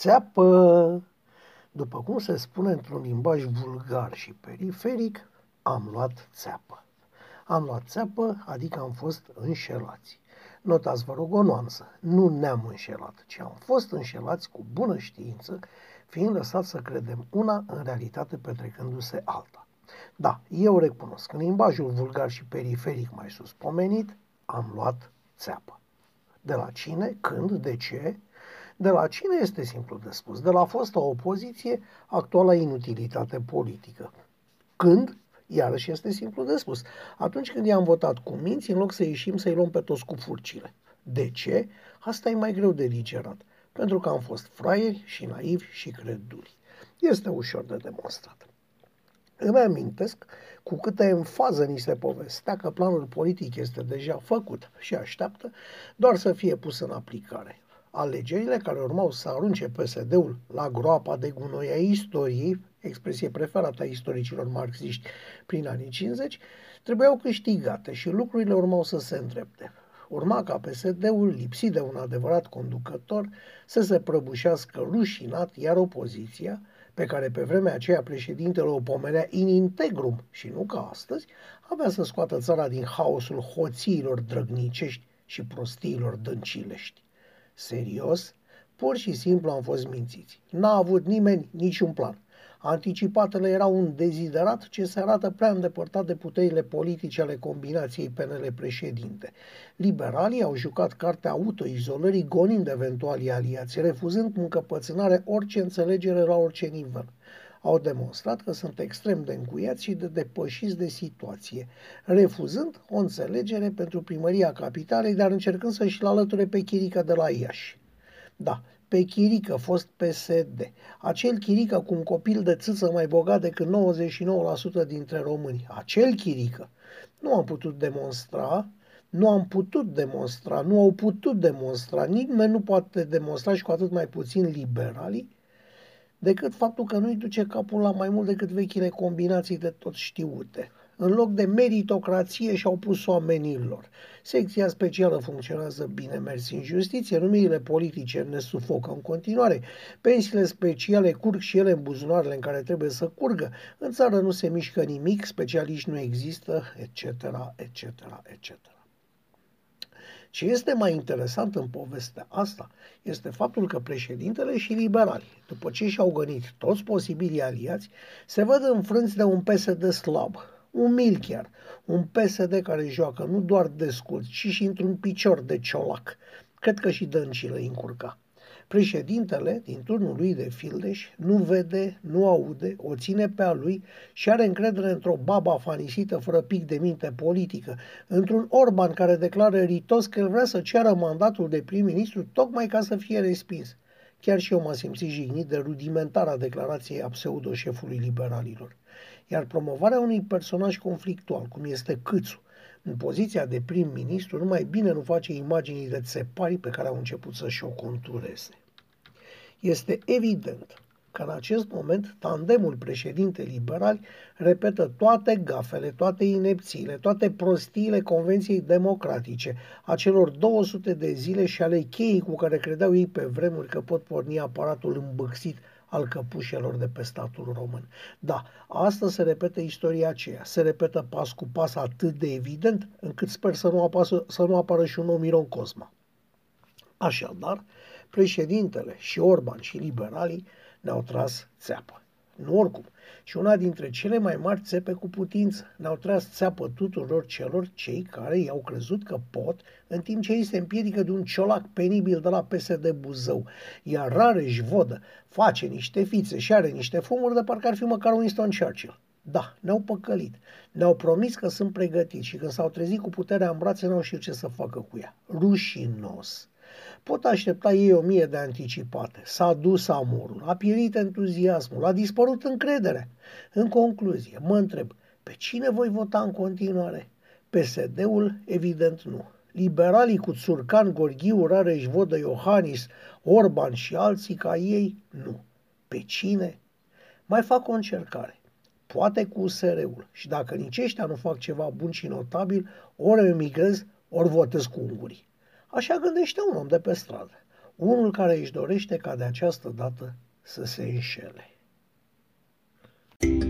țeapă! După cum se spune într-un limbaj vulgar și periferic, am luat țeapă. Am luat țeapă, adică am fost înșelați. Notați, vă rog, o nuanță. Nu ne-am înșelat, ci am fost înșelați cu bună știință, fiind lăsat să credem una în realitate petrecându-se alta. Da, eu recunosc, în limbajul vulgar și periferic mai sus pomenit, am luat țeapă. De la cine, când, de ce? De la cine este simplu de spus? De la fosta opoziție, actuala inutilitate politică. Când? Iarăși este simplu de spus. Atunci când i-am votat cu minți, în loc să ieșim să-i luăm pe toți cu furcile. De ce? Asta e mai greu de digerat. Pentru că am fost fraieri și naivi și creduli. Este ușor de demonstrat. Îmi amintesc cu câtă enfază ni se povestea că planul politic este deja făcut și așteaptă doar să fie pus în aplicare. Alegerile care urmau să arunce PSD-ul la groapa de gunoi a istoriei, expresie preferată a istoricilor marxiști prin anii 50, trebuiau câștigate și lucrurile urmau să se îndrepte. Urma ca PSD-ul, lipsit de un adevărat conducător, să se prăbușească rușinat, iar opoziția, pe care pe vremea aceea președintele o pomenea in integrum și nu ca astăzi, avea să scoată țara din haosul hoțiilor drăgnicești și prostiilor dăncilești. Serios? Pur și simplu am fost mințiți. N-a avut nimeni niciun plan. Anticipatele erau un deziderat ce se arată prea îndepărtat de puterile politice ale combinației PNL președinte. Liberalii au jucat cartea autoizolării gonind eventualii aliați, refuzând cu încăpățânare orice înțelegere la orice nivel au demonstrat că sunt extrem de încuiați și de depășiți de situație, refuzând o înțelegere pentru primăria capitalei, dar încercând să-și-l alăture pe Chirică de la Iași. Da, pe Chirică, fost PSD. Acel Chirică cu un copil de țâță mai bogat decât 99% dintre români. Acel Chirică. Nu am putut demonstra, nu am putut demonstra, nu au putut demonstra, nimeni nu poate demonstra și cu atât mai puțin liberalii, decât faptul că nu-i duce capul la mai mult decât vechile combinații de tot știute. În loc de meritocrație și-au pus oamenilor. Secția specială funcționează bine, mersi în justiție, numirile politice ne sufocă în continuare, pensiile speciale curg și ele în buzunarele în care trebuie să curgă, în țară nu se mișcă nimic, specialiști nu există, etc., etc., etc. Ce este mai interesant în povestea asta este faptul că președintele și liberali, după ce și-au gănit toți posibilii aliați, se văd înfrânți de un PSD slab, umil chiar, un PSD care joacă nu doar de scurt, ci și într-un picior de ciolac. Cred că și dăncile încurca. Președintele, din turnul lui de fildeș, nu vede, nu aude, o ține pe a lui și are încredere într-o baba fanisită fără pic de minte politică, într-un Orban care declară ritos că el vrea să ceară mandatul de prim-ministru tocmai ca să fie respins. Chiar și eu m-am simțit jignit de rudimentara declarației a pseudo-șefului liberalilor. Iar promovarea unui personaj conflictual, cum este Câțu, în poziția de prim-ministru, numai bine nu face imaginii de țepari pe care au început să-și o contureze. Este evident că în acest moment tandemul președinte liberali repetă toate gafele, toate inepțiile, toate prostiile Convenției Democratice, a celor 200 de zile și ale cheii cu care credeau ei pe vremuri că pot porni aparatul îmbâxit al căpușelor de pe statul român. Da, asta se repetă istoria aceea, se repetă pas cu pas atât de evident încât sper să nu, apasă, să nu apară și un om Miron Cosma. Așadar, președintele și Orban și liberalii ne-au tras țeapă. Nu oricum, și una dintre cele mai mari țepe cu putință. Ne-au tras țeapă tuturor celor cei care i-au crezut că pot, în timp ce ei se împiedică de un ciolac penibil de la PSD Buzău. Iar Rareș Vodă face niște fițe și are niște fumuri de parcă ar fi măcar Winston Churchill. Da, ne-au păcălit. Ne-au promis că sunt pregătiți și când s-au trezit cu puterea în brațe, n-au știut ce să facă cu ea. Rușinos. Pot aștepta ei o mie de anticipate. S-a dus amorul, a pierit entuziasmul, a dispărut încrederea. În concluzie, mă întreb, pe cine voi vota în continuare? PSD-ul, evident, nu. Liberalii cu Țurcan, Gorghiu, Rareș, Vodă, Iohannis, Orban și alții ca ei, nu. Pe cine? Mai fac o încercare. Poate cu USR-ul. Și dacă nici ăștia nu fac ceva bun și notabil, ori emigrez, ori votez cu ungurii. Așa gândește un om de pe stradă, unul care își dorește ca de această dată să se înșele. thank you